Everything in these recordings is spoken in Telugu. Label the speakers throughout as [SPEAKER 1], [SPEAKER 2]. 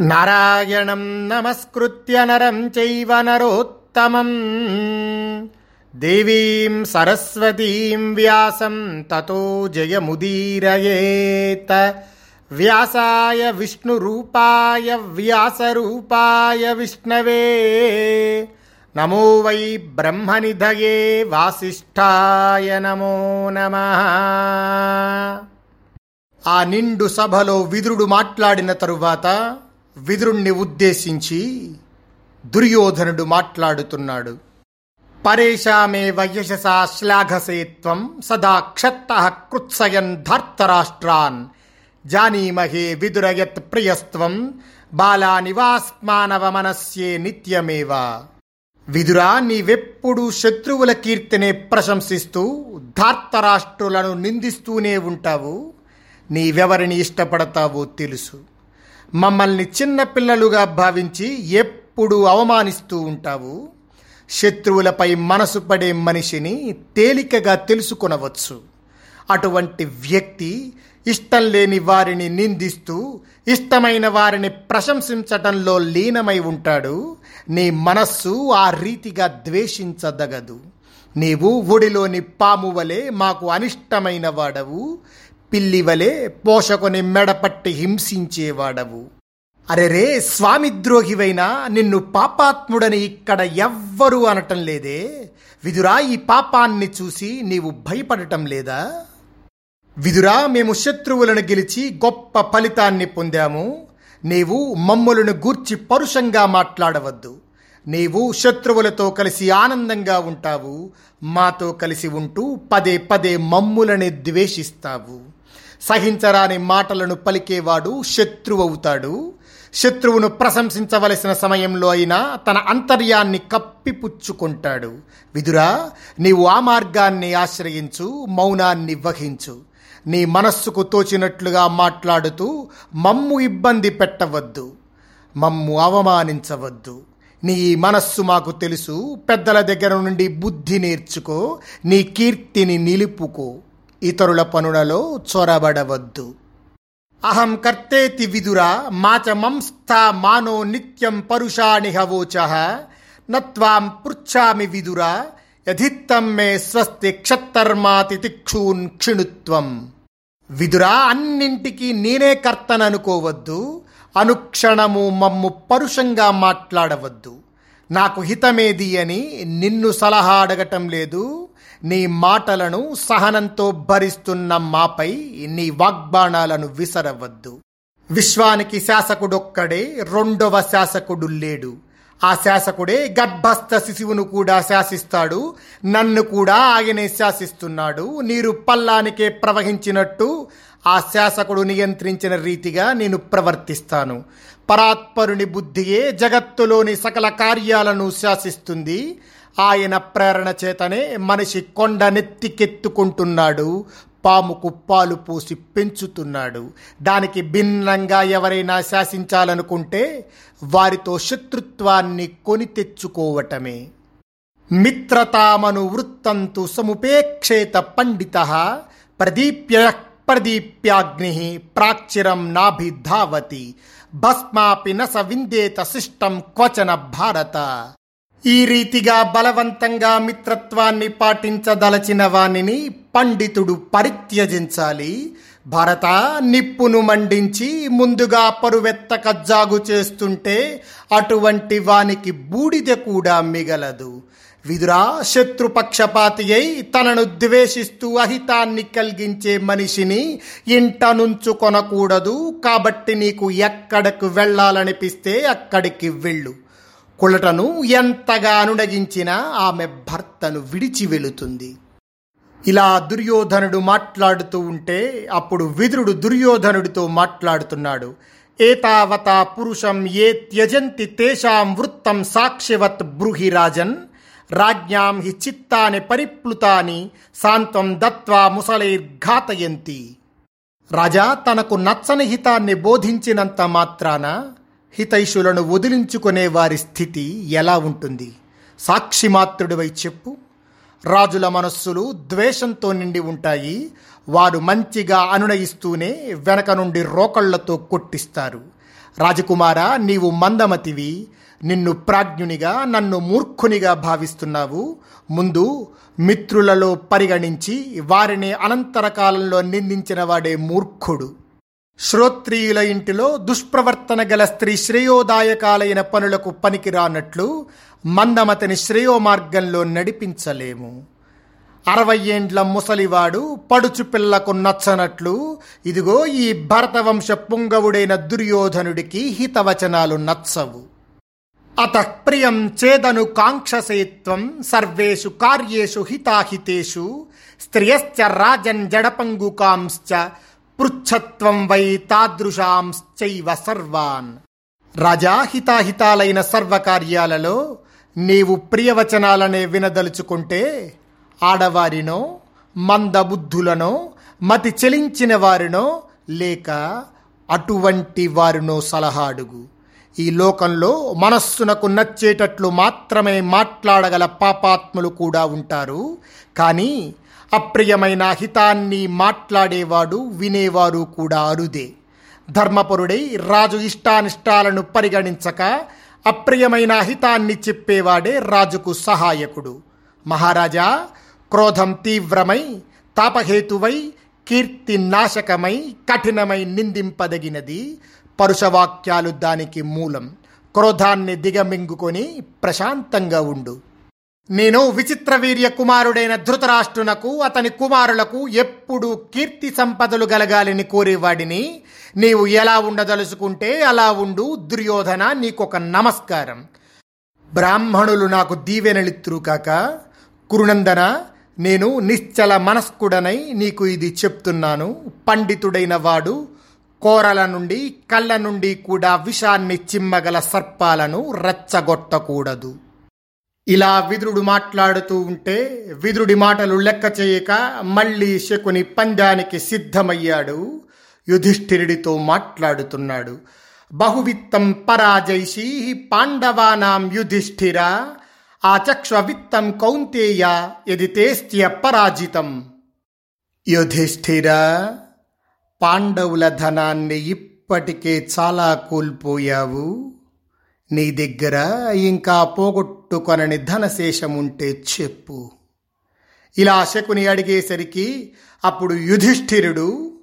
[SPEAKER 1] నారాయణం నమస్కృత్య నరం చైవ నరోత్తమం. దేవీం సరస్వతీం వ్యాసం తతో జయముదీరయేత. వ్యాసాయ విష్ణురూపాయ వ్యాసరూపాయ విష్ణవే. నమో వై బ్రహ్మనిధయే వాసిష్ఠాయ నమో నమ. ఆ నిండు సభలో విదురుడు మాట్లాడిన తరువాత విదురుణ్ణి ఉద్దేశించి దుర్యోధనుడు మాట్లాడుతున్నాడు. పరేషామే యశసా శ్లాఘసేత్వం సదా క్షత్త కృత్సయన్ ధార్తరాష్ట్రాన్. జానీమహే విదురయత్ ప్రియస్త్వం బాలానివాస్మానవ మనస్యే నిత్యమేవ. విదురా నీవెప్పుడు శత్రువుల కీర్తినే ప్రశంసిస్తూ ధార్తరాష్ట్రులను నిందిస్తూనే ఉంటావు. నీవెవరిని ఇష్టపడతావో తెలుసు. మమ్మల్ని చిన్నపిల్లలుగా భావించి ఎప్పుడు అవమానిస్తూ ఉంటావు? శత్రువులపై మనసు పడే మనిషిని తేలికగా తెలుసుకొనవచ్చు. అటువంటి వ్యక్తి ఇష్టం లేని వారిని నిందిస్తూ ఇష్టమైన వారిని ప్రశంసించటంలో లీనమై ఉంటాడు. నీ మనస్సు ఆ రీతిగా ద్వేషించదగదు. నీవు ఒడిలోని పాము వలె మాకు అనిష్టమైన వాడవు. పిల్లి వలె పోషకుని మెడపట్టి హింసించేవాడవు. అరెరే స్వామిద్రోహివైనా నిన్ను పాపాత్ముడని ఇక్కడ ఎవ్వరూ అనటం లేదే. విదురా ఈ పాపాన్ని చూసి నీవు భయపడటం లేదా? విదురా మేము శత్రువులను గెలిచి గొప్ప ఫలితాన్ని పొందాము. నీవు మమ్ములను గూర్చి పరుషంగా మాట్లాడవద్దు. నీవు శత్రువులతో కలిసి ఆనందంగా ఉంటావు. మాతో కలిసి ఉంటూ పదే పదే మమ్ములని ద్వేషిస్తావు. సహించరాని మాటలను పలికేవాడు శత్రువవుతాడు. శత్రువును ప్రశంసించవలసిన సమయంలో అయినా తన అంతర్యాన్ని కప్పిపుచ్చుకుంటాడు. విదురా నీవు ఆ మార్గాన్ని ఆశ్రయించు మౌనాన్ని వహించు. నీ మనస్సుకు తోచినట్లుగా మాట్లాడుతూ మమ్ము ఇబ్బంది పెట్టవద్దు. మమ్ము అవమానించవద్దు. నీ మనస్సు మాకు తెలుసు పెద్దల దగ్గర నుండి బుద్ధి నేర్చుకో నీ కీర్తిని నిలుపుకో. ఇతరుల పనులలో చొరబడవద్దు. అహం కర్తేతి విదురా మాచ మంస్థా మానో నిత్యం పరుషాణిహవోచ నత్వాం పృచ్ఛామి విదురా యథిత్తం మే స్వస్తి క్షత్తర్మాతి తిక్షూన్ క్షిణుత్వం. విదురా అన్నింటికీ నేనే కర్తననుకోవద్దు అనుక్షణము మమ్ము పరుషంగా మాట్లాడవద్దు. నాకు హితమేది అని నిన్ను సలహా అడగటం లేదు నీ మాటలను సహనంతో భరిస్తున్న మాపై నీ వాగ్బాణాలను విసరవద్దు. విశ్వానికి శాసకుడొక్కడే రెండవ శాసకుడు లేడు. ఆ శాసకుడే గర్భస్థ శిశువును కూడా శాసిస్తాడు. నన్ను కూడా ఆయనే శాసిస్తున్నాడు. నీరు పల్లానికే ప్రవహించినట్టు ఆ శాసకుడు నియంత్రించిన రీతిగా నేను ప్రవర్తిస్తాను. పరాత్పరుని బుద్ధియే జగత్తులోని సకల కార్యాలను శాసిస్తుంది. ఆయన ప్రేరణ చేతనే మనిషి కొండ నెత్తికెత్తుకుంటున్నాడు పాముకు పాలు పోసి పెంచుతున్నాడు. దానికి భిన్నంగా ఎవరైనా శాసించాలనుకుంటే వారితో శత్రుత్వాన్ని కొని తెచ్చుకోవటమే. మిత్రతామను వృత్తంతు సముపేక్షేత పండిత ప్రదీప్య ప్రదీప్యాగ్ని ప్రాక్చిరం నాభిధావతి. భస్మాపి నస విందేత శిష్టం క్వచన భారత. ఈ రీతిగా బలవంతంగా మిత్రత్వాన్ని పాటించదలచిన వానిని పండితుడు పరిత్యజించాలి. భరత నిప్పును మండించి ముందుగా పరువెత్తక జాగు చేస్తుంటే అటువంటి వానికి బూడిద కూడా మిగలదు. విదురా శత్రుపక్షపాతి అయి తనను ద్వేషిస్తూ అహితాన్ని కలిగించే మనిషిని ఇంట నుంచుకొనకూడదు కాబట్టి నీకు ఎక్కడకు వెళ్ళాలనిపిస్తే అక్కడికి వెళ్ళు. కులటను ఎంతగా అనుడగించినా ఆమె భర్తను విడిచి వెళుతుంది. ఇలా దుర్యోధనుడు మాట్లాడుతూ ఉంటే అప్పుడు విదురుడు దుర్యోధనుడితో మాట్లాడుతున్నాడు. ఏతావత పురుషం ఏ త్యజంతి తేషాం వృత్తం సాక్షివత్ బ్రూహి రాజన్. రాజ్ఞాం హి చిత్తాని పరిప్లుతాని శాంతం దత్వా ముసలైర్ఘాతయంతి రాజా తనకు నచ్చని హితాన్ని బోధించినంత మాత్రాన హితైషులను వదిలించుకునే వారి స్థితి ఎలా ఉంటుంది? సాక్షిమాత్రుడివై చెప్పు. రాజుల మనస్సులు ద్వేషంతో నిండి ఉంటాయి. వారు మంచిగా అనునయిస్తూనే వెనక నుండి రోకళ్ళతో కొట్టిస్తారు. రాజకుమార నీవు మందమతివి. నిన్ను ప్రాజ్ఞునిగా నన్ను మూర్ఖునిగా భావిస్తున్నావు. ముందు మిత్రులలో పరిగణించి వారిని అనంతర కాలంలో నిందించిన వాడే మూర్ఖుడు. శ్రోత్రియుల ఇంటిలో దుష్ప్రవర్తన గల స్త్రీ శ్రేయోదాయకాలైన పనులకు పనికిరానట్లు మందమతిని శ్రేయో మార్గంలో నడిపించలేము. అరవై ఏండ్ల ముసలివాడు పడుచు పిల్లకు నచ్చనట్లు ఇదిగో ఈ భరతవంశ పుంగవుడైన దుర్యోధనుడికి హితవచనాలు నచ్చవు. అత ప్రియం చేదను కాంక్షసేత్వం సర్వేషు కార్యేషు హితాహితేషు స్త్రియశ్చ రాజన్ జడపంగుకాంశ్చ పృచ్ఛత్వం వై తాదృశాంశ్చైవ సర్వాన్. రాజా హితాహితాలైన సర్వకార్యాలలో నీవు ప్రియవచనాలనే వినదలుచుకుంటే ఆడవారినో మందబుద్ధులనో మతి చెలించిన వారినో లేక అటువంటి వారినో సలహా అడుగు ఈ లోకంలో మనస్సునకు నచ్చేటట్లు మాత్రమే మాట్లాడగల పాపాత్ములు కూడా ఉంటారు. కానీ అప్రియమైన హితాన్ని మాట్లాడేవాడు వినేవారు కూడా అరుదే. ధర్మపరుడై రాజు ఇష్టానిష్టాలను పరిగణించక అప్రియమైన హితాన్ని చెప్పేవాడే రాజుకు సహాయకుడు. మహారాజా క్రోధం తీవ్రమై తాపహేతువై కీర్తి నాశకమై కఠినమై నిందింపదగినది పరుషవాక్యాలు దానికి మూలం. క్రోధాన్ని దిగమింగుకొని ప్రశాంతంగా ఉండు. నేను విచిత్రవీర్య కుమారుడైన ధృతరాష్ట్రునకు అతని కుమారులకు ఎప్పుడు కీర్తి సంపదలు గలగాలని కోరేవాడిని నీవు ఎలా ఉండదలుచుకుంటే అలా ఉండు దుర్యోధన నీకొక నమస్కారం. బ్రాహ్మణులు నాకు దీవెనలిత్తురు కాక కురునందన నేను నిశ్చల మనస్కుడనై నీకు ఇది చెప్తున్నాను. పండితుడైన వాడు కోరల నుండి కళ్ళ నుండి కూడా విషాన్ని చిమ్మగల సర్పాలను రెచ్చగొట్టకూడదు. ఇలా విదురుడు మాట్లాడుతూ ఉంటే విదురుడి మాటలు లెక్క చేయక మళ్ళీ శకుని పందానికి సిద్ధమయ్యాడు. యుధిష్ఠిరుడితో మాట్లాడుతున్నాడు. బహువిత్తం పరాజైషీ పాండవానాం యుధిష్ఠిర ఆ విత్తం కౌంతేయ ఎది తేస్త్య పరాజితం. యుధిష్ఠిర పాండవుల ధనాన్ని ఇప్పటికే చాలా కోల్పోయావు. నీ దగ్గర ఇంకా పోగొట్టుకొనని ధనశేషం ఉంటే చెప్పు. ఇలా శకుని అడిగేసరికి అప్పుడు యుధిష్ఠిరుడు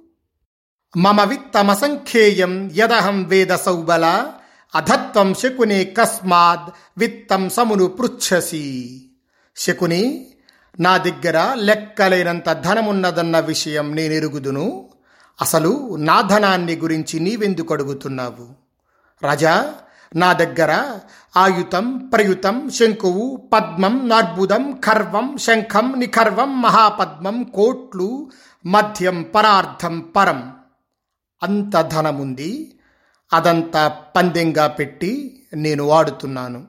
[SPEAKER 1] మమ విత్తమసంఖ్యేయం యదహం వేద సౌబల అధత్వం శకుని కస్మాద్ విత్తం సమును పృచ్ఛసి. శకుని నా దగ్గర లెక్కలేనంత ధనమున్నదన్న విషయం నేనెరుగుదును. అసలు నా ధనాన్ని గురించి నీవెందుకు అడుగుతున్నావు? రాజా నా దగ్గర ఆయుతం ప్రయుతం శంకువు పద్మం నార్బుదం ఖర్వం శంఖం నిఖర్వం మహాపద్మం కోట్లు మధ్యం పరార్థం పరం. అంత ధనముంది అదంతా పందెంగా పెట్టి నేను వాడుతున్నాను.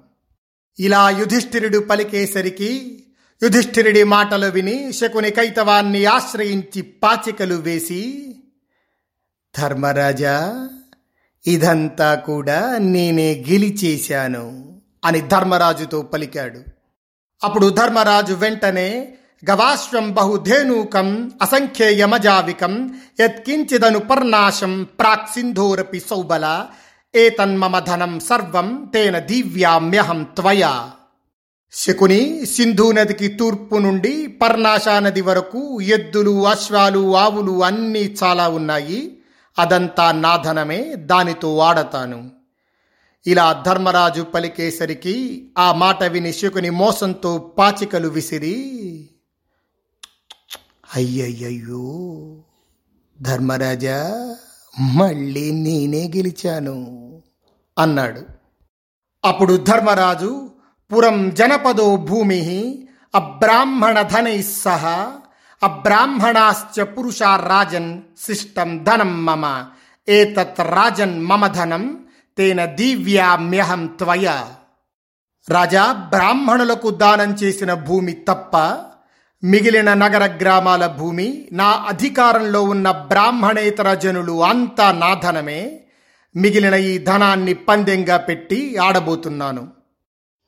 [SPEAKER 1] ఇలా యుధిష్ఠిరుడు పలికేసరికి యుధిష్ఠిరుడి మాటలు విని శకుని కైతవాన్ని ఆశ్రయించి పాచికలు వేసి ధర్మరాజా ఇదంతా కూడా నేనే గెలిచేశాను అని ధర్మరాజుతో పలికాడు. అప్పుడు ధర్మరాజు వెంటనే గవాశ్వం బహుధేనూకం అసంఖ్యేయమజావికం యత్కించిదను పర్ణాశం ప్రాక్ సింధోరపి సౌబల ఏతన్మమ ధనం సర్వం తేన దివ్యామ్యహం త్వయా. శకుని సింధు నదికి తూర్పు నుండి పర్ణాశా నది వరకు ఎద్దులు అశ్వాలు ఆవులు అన్నీ చాలా ఉన్నాయి. అదంతా నాధనమే దానితో వాడతాను ఇలా ధర్మరాజు పలికేసరికి ఆ మాట విని శకుని మోసంతో పాచికలు విసిరి అయ్యయ్యయ్యో ధర్మరాజా మళ్ళీ నేనే గెలిచాను అన్నాడు. అప్పుడు ధర్మరాజు పురం జనపదో భూమి అబ్రాహ్మణ ధనై సహా అబ్రాహ్మణాశ్చ పురుషా రాజన్ శిష్టం ధనం మమ. ఏతత్ రాజన్ మమ ధనం తేన దివ్యామ్యహం త్వయ. రాజా బ్రాహ్మణులకు దానం చేసిన భూమి తప్ప మిగిలిన నగర గ్రామాల భూమి నా అధికారంలో ఉన్న బ్రాహ్మణేతర జనులు అంతా నా ధనమే. మిగిలిన ఈ ధనాన్ని పందెంగా పెట్టి ఆడబోతున్నాను.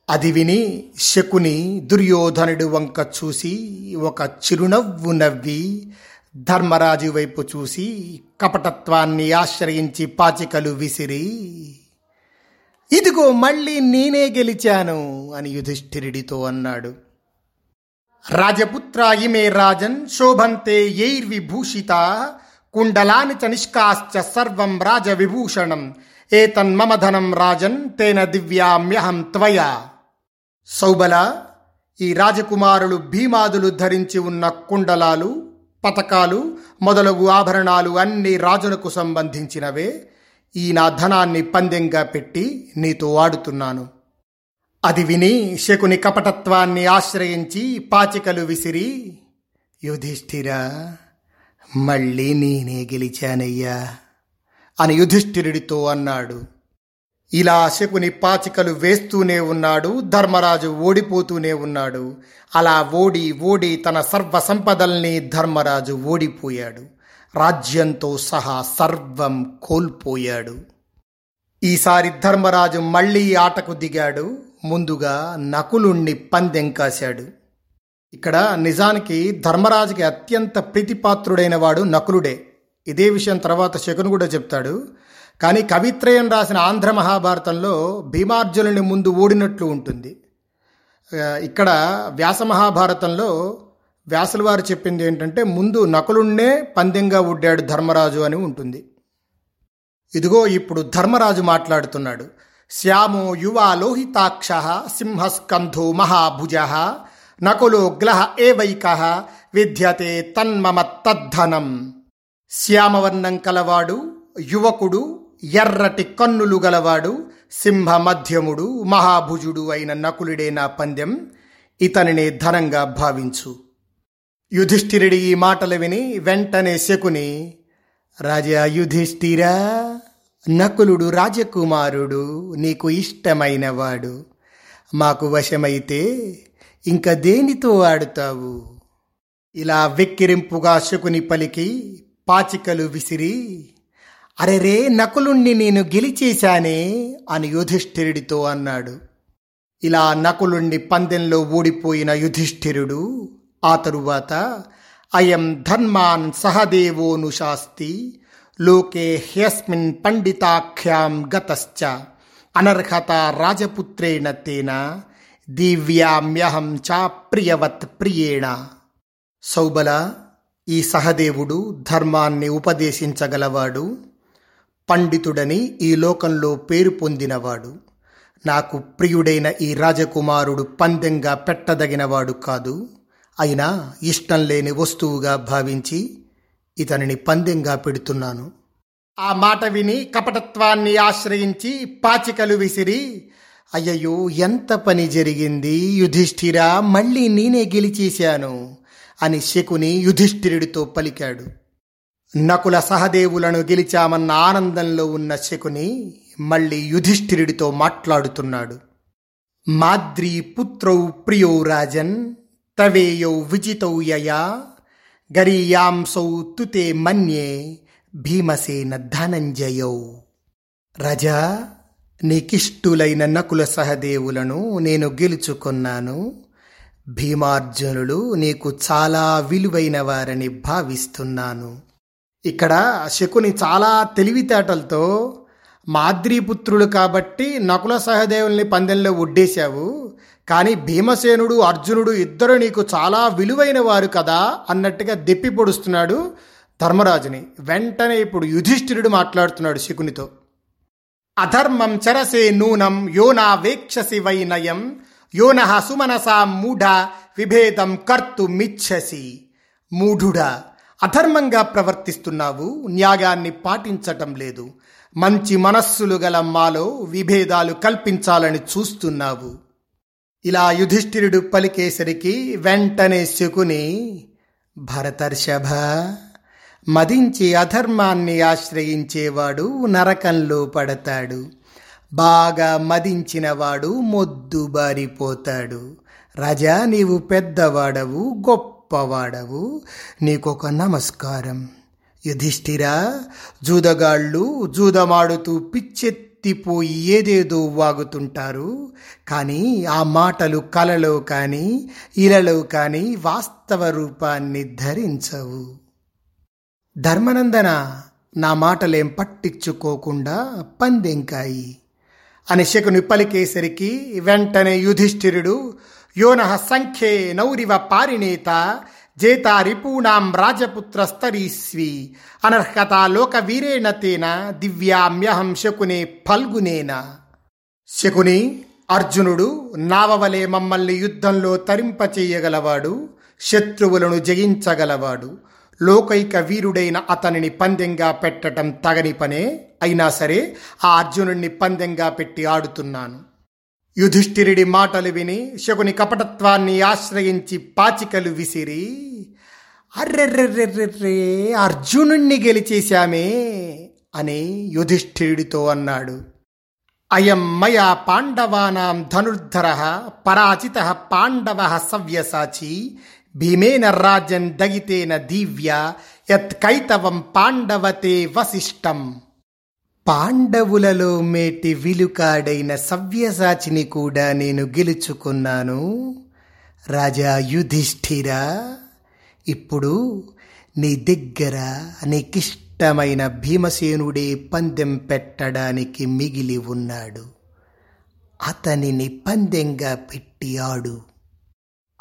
[SPEAKER 1] అది విని శకుని దుర్యోధనుడు వంక చూసి ఒక చిరునవ్వు నవ్వి ధర్మరాజు వైపు చూసి కపటత్వాన్ని ఆశ్రయించి పాచికలు విసిరి ఇదిగో మళ్ళీ నేనే గెలిచాను అని యుధిష్ఠిరుడితో అన్నాడు. రాజపుత్ర ఇమే రాజన్ శోభంతే యైర్విభూషిత కుండలాని చ నిష్కాశ్చ సర్వం రాజవిభూషణం ఏతన్మమ ధనం రాజన్ తేన దివ్యామ్యహం త్వయా. సౌబల ఈ రాజకుమారులు భీమాదులు ధరించి ఉన్న కుండలాలు పతకాలు మొదలగు ఆభరణాలు అన్ని రాజులకు సంబంధించినవే. ఈ నా ధనాన్ని పందెంగా పెట్టి నీతో ఆడుతున్నాను. అది విని శకుని కపటత్వాన్ని ఆశ్రయించి పాచికలు విసిరి యుధిష్ఠిరా మళ్ళీ నేనే గెలిచానయ్యా అని యుధిష్ఠిరుడితో అన్నాడు. ఇలా శకుని పాచికలు వేస్తూనే ఉన్నాడు ధర్మరాజు ఓడిపోతూనే ఉన్నాడు. అలా ఓడి ఓడి తన సర్వ సంపదల్ని ధర్మరాజు ఓడిపోయాడు. రాజ్యంతో సహా సర్వం కోల్పోయాడు. ఈసారి ధర్మరాజు మళ్ళీ ఆటకు దిగాడు. ముందుగా నకులుణ్ణి పందెం కాశాడు. ఇక్కడ నిజానికి ధర్మరాజుకి అత్యంత ప్రీతిపాత్రుడైన వాడు నకులుడే. ఇదే విషయం తర్వాత శకును కూడా చెప్తాడు. కానీ కవిత్రయం రాసిన ఆంధ్ర మహాభారతంలో భీమార్జునుని ముందు ఓడినట్లు ఉంటుంది. ఇక్కడ వ్యాస మహాభారతంలో వ్యాసుల వారు చెప్పింది ఏంటంటే ముందు నకులుణ్ణే పందెంగా ఉడ్డాడు ధర్మరాజు అని ఉంటుంది. ఇదిగో ఇప్పుడు ధర్మరాజు మాట్లాడుతున్నాడు. శ్యామో యువ లోహితాక్ష సింహస్కంధో మహాభుజ నకులో గ్లహ ఏవైక విద్యతే తన్మమ తద్ధనం. శ్యామవర్ణం కలవాడు యువకుడు ఎర్రటి కన్నులు గలవాడు సింహ మధ్యముడు మహాభుజుడు అయిన నకులుడే నా పందెం ఇతనినే ధనంగా భావించు. యుధిష్ఠిరుడి ఈ మాటలు విని వెంటనే శకుని రాజా యుధిష్ఠిరా నకులుడు రాజకుమారుడు నీకు ఇష్టమైనవాడు మాకు వశమైతే ఇంక దేనితో ఆడుతావు? ఇలా వెక్కిరింపుగా శకుని పలికి పాచికలు విసిరి అరెరే నకులుణ్ణి నేను గెలిచేశానే అని యుధిష్ఠిరుడితో అన్నాడు. ఇలా నకులుణ్ణి పందెంలో ఓడిపోయిన యుధిష్ఠిరుడు ఆ తరువాత అయం ధర్మాన్ సహదేవోను శాస్తి లోకే హ్యస్మిన్ పండితాఖ్యాం గతశ్చ అనర్హత రాజపుత్రేణ తేన దివ్యామ్యహం చా ప్రియవత్ ప్రియేణ. సౌబల ఈ సహదేవుడు ధర్మాన్ని ఉపదేశించగలవాడు? పండితుడని ఈ లోకంలో పేరు పొందినవాడు. నాకు ప్రియుడైన ఈ రాజకుమారుడు పందెంగా పెట్టదగినవాడు కాదు. అయినా ఇష్టం లేని వస్తువుగా భావించి ఇతనిని పందెంగా పెడుతున్నాను. ఆ మాట విని కపటత్వాన్ని ఆశ్రయించి పాచికలు విసిరి అయ్యయ్యో ఎంత పని జరిగింది యుధిష్ఠిరా మళ్ళీ నేనే గెలిచేశాను అని శకుని యుధిష్ఠిరుడితో పలికాడు. నకుల సహదేవులను గెలిచామన్న ఆనందంలో ఉన్న శకుని మళ్ళీ యుధిష్ఠిరుడితో మాట్లాడుతున్నాడు. మాద్రీ పుత్రౌ ప్రియో రాజన్ తవేయౌ విజితౌ యయా గరీయాంసౌ తుతే మన్యే భీమసేన ధనంజయౌ. రజా నీకిష్టులైన నకుల సహదేవులను నేను గెలుచుకున్నాను. భీమార్జునులు నీకు చాలా విలువైన వారని భావిస్తున్నాను. ఇక్కడ శకుని చాలా తెలివితేటలతో మాద్రీపుత్రులు కాబట్టి నకుల సహదేవుల్ని పందెంలో ఒడ్డేశావు. కానీ భీమసేనుడు అర్జునుడు ఇద్దరు నీకు చాలా విలువైన వారు కదా అన్నట్టుగా దెప్పి పొడుస్తున్నాడు ధర్మరాజుని. వెంటనే ఇప్పుడు యుధిష్ఠిరుడు మాట్లాడుతున్నాడు శకునితో. అధర్మం చరసే నూనం యోనా వేక్షసి వైనయం నహ సుమనసా మూఢ విభేదం కర్తు మిచ్చసి. మూఢుడా అధర్మంగా ప్రవర్తిస్తున్నావు న్యాయాన్ని పాటించటం లేదు. మంచి మనస్సులు గల మాలో విభేదాలు కల్పించాలని చూస్తున్నావు. ఇలా యుధిష్ఠిరుడు పలికేసరికి వెంటనే శకుని భరతర్షభ మదించి అధర్మాన్ని ఆశ్రయించేవాడు నరకంలో పడతాడు. బాగా మదించినవాడు మొద్దుబారిపోతాడు రాజా నీవు పెద్దవాడవు గొప్ప గొప్పవాడవు. నీకొక నమస్కారం. యుధిష్ఠిరా జూదగాళ్ళు జూదమాడుతూ పిచ్చెత్తిపోయి ఏదేదో వాగుతుంటారు. కానీ ఆ మాటలు కలలో కానీ ఇలలో కానీ వాస్తవ రూపాన్ని ధరించవు. ధర్మనందన నా మాటలేం పట్టించుకోకుండా పందెంకాయి. అని శకుని పలికేసరికి వెంటనే యుధిష్ఠిరుడు యోనః సంఖ్యే నౌరివ పారిణేత జేత రిపూణాం రాజపుత్ర అనర్హత లోక వీరేణ తేన దివ్యామ్యహం శకునే ఫల్గునేన శకుని అర్జునుడు నావవలే మమ్మల్ని యుద్ధంలో తరింపచేయగలవాడు శత్రువులను జయించగలవాడు। లోకైక వీరుడైన అతనిని పందెంగా పెట్టటం తగని పనే అయినా సరే ఆ అర్జునుడిని పందెంగా పెట్టి ఆడుతున్నాను। యుధిష్ఠిరుడి మాటలు విని శకుని కపటత్వాన్ని ఆశ్రయించి పాచికలు విసిరి అర్రెర్రెర్రెర్రే అర్జునుణ్ణి గెలిచేశామే అని యుధిష్ఠిరుడితో అన్నాడు. అయం మయా పాండవానాం ధనుర్ధర పరాజిత పాండవ సవ్యసాచి భీమేన రాజన్ దగితేన దివ్య యత్ కైతవం పాండవతే వశిష్టం. పాండవులలో మేటి విలుకాడైన సవ్యసాచిని కూడా నేను గెలుచుకున్నాను. రాజా యుధిష్ఠిరా ఇప్పుడు నీ దగ్గర నీకిష్టమైన భీమసేనుడే పందెం పెట్టడానికి మిగిలి ఉన్నాడు. అతనిని పందెంగా పెట్టి ఆడు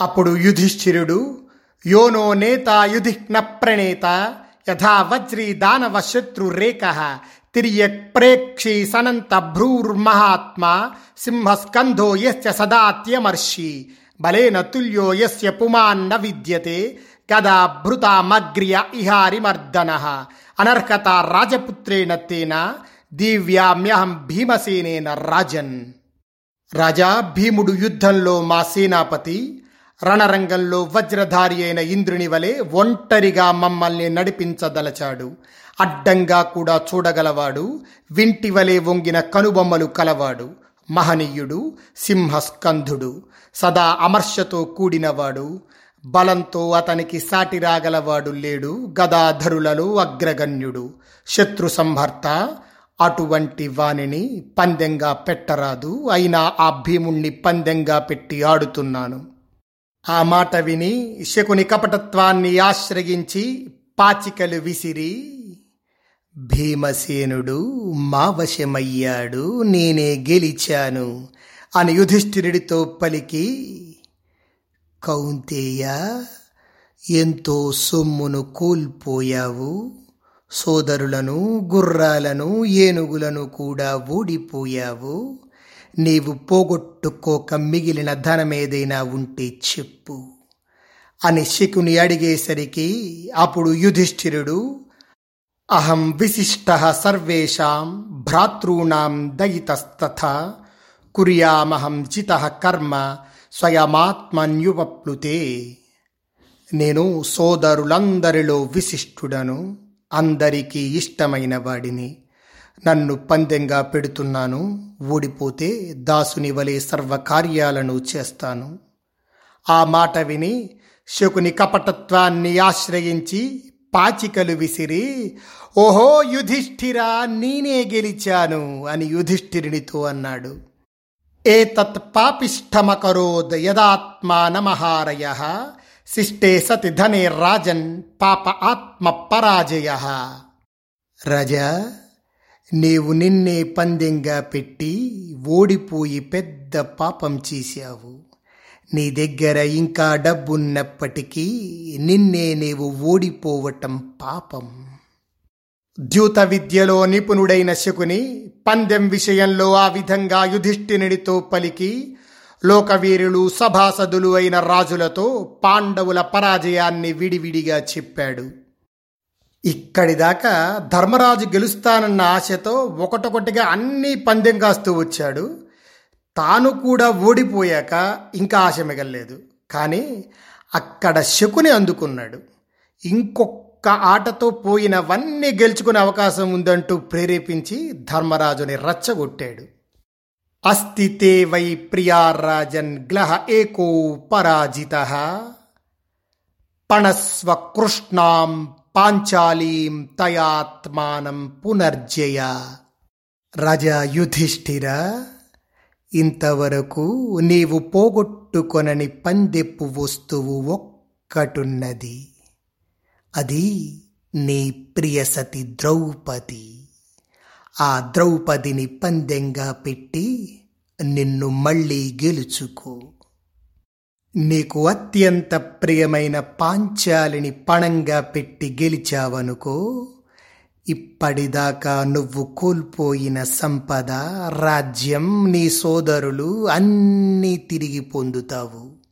[SPEAKER 1] అప్పుడు యుధిష్ఠిరుడు యోనో నేత యుధిఘ్న ప్రణేత యథా వజ్రీ దానవ శత్రు రేఖ తిర్యక్ ప్రేక్షి సనంత భ్రూర్మహాత్మా సింహస్కంధో యస్య సదాత్యమర్షి బలేన తుల్యో యస్య పుమాన్న విద్యతే కదా భృతామగ్ర్య ఇహారిమర్దన. అనర్హత రాజపుత్రేణ తేన దివ్యామ్యహం భీమసేనేన రాజన్. రాజా భీముడు యుద్ధంలో మా సేనాపతి రణరంగంలో వజ్రధారి అయిన ఇంద్రుని వలె ఒంటరిగా మమ్మల్ని నడిపించదలచాడు. అడ్డంగా కూడా చూడగలవాడు వింటి వలె వంగిన కనుబొమ్మలు కలవాడు మహనీయుడు సింహస్కంధుడు సదా అమర్షతో కూడినవాడు బలంతో అతనికి సాటి రాగలవాడు లేడు గదాధరులలో అగ్రగణ్యుడు శత్రు సంహర్త అటువంటి వాణిని పందెంగా పెట్టరాదు అయినా ఆ భీముణ్ణి పందెంగా పెట్టి ఆడుతున్నాను. ఆ మాట విని శకుని కపటత్వాన్ని ఆశ్రయించి పాచికలు విసిరి భీమసేనుడు మా వశమయ్యాడు నేనే గెలిచాను అని యుధిష్ఠిరుడితో పలికి కౌంతేయ ఎంతో సొమ్మును కోల్పోయావు సోదరులను గుర్రాలను ఏనుగులను కూడా ఓడిపోయావు నీవు పోగొట్టుకోక మిగిలిన ధనమేదైనా ఉంటే చెప్పు అని శకుని అడిగేసరికి అప్పుడు యుధిష్ఠిరుడు అహం విశిష్ట సర్వేషాం భ్రాతృణాం దయితస్తథ కుర్యామహం జిత కర్మ స్వయమాత్మన్యువప్లుతే నేను సోదరులందరిలో విశిష్టుడను అందరికీ ఇష్టమైన వాడిని। నన్ను పందెంగా పెడుతున్నాను ఓడిపోతే దాసుని వలె సర్వకార్యాలను చేస్తాను। ఆ మాట విని శకుని కపటత్వాన్ని ఆశ్రయించి పాచికలు విసిరి ఓహో యుధిష్ఠిరా నేనే గెలిచాను అని యుధిష్ఠిరునితో అన్నాడు. ఏతత్ పాపిష్టమకరోద్ యదాత్మానమహారయ శిష్టే సతి ధనే రాజన్ పాప ఆత్మ పరాజయ. రజా నీవు నిన్నే పందెంగా పెట్టి ఓడిపోయి పెద్ద పాపం చేశావు. నీ దగ్గర ఇంకా డబ్బున్నప్పటికీ నిన్నే నీవు ఓడిపోవటం పాపం. ద్యూత విద్యలో నిపుణుడైన శకుని పందెం విషయంలో ఆ విధంగా యుధిష్ఠినుడితో పలికి లోకవీరులు సభాసదులు అయిన రాజులతో పాండవుల పరాజయాన్ని విడివిడిగా చెప్పాడు. ఇక్కడిదాకా ధర్మరాజు గెలుస్తానన్న ఆశతో ఒకటొకటిగా అన్నీ పందెం కాస్తూ వచ్చాడు. తాను కూడా ఓడిపోయాక ఇంకా ఆశ మిగల్లేదు. కానీ అక్కడ శకుని అందుకున్నాడు. ఇంకొక ఆటతో పోయినవన్నీ గెలుచుకునే అవకాశం ఉందంటూ ప్రేరేపించి ధర్మరాజుని రచ్చగొట్టాడు. అస్థితే వై ప్రియారాజన్ గ్లహ ఏకో పరాజిత. పణస్వ కృష్ణాం పాంచాలీం తయాత్మానం పునర్జయ. రాజా యుధిష్ఠిర ఇంతవరకు నీవు పోగొట్టుకొనని పందెప్పు వస్తువు ఒక్కటున్నది. అది నీ ప్రియసతి ద్రౌపది. ఆ ద్రౌపదిని పందెంగా పెట్టి నిన్ను మళ్ళీ గెలుచుకో. నీకు అత్యంత ప్రియమైన పాంచాలిని పణంగా పెట్టి గెలిచావనుకో ఇప్పటిదాకా నువ్వు కోల్పోయిన సంపద రాజ్యం నీ సోదరులు అన్నీ తిరిగి పొందుతావు.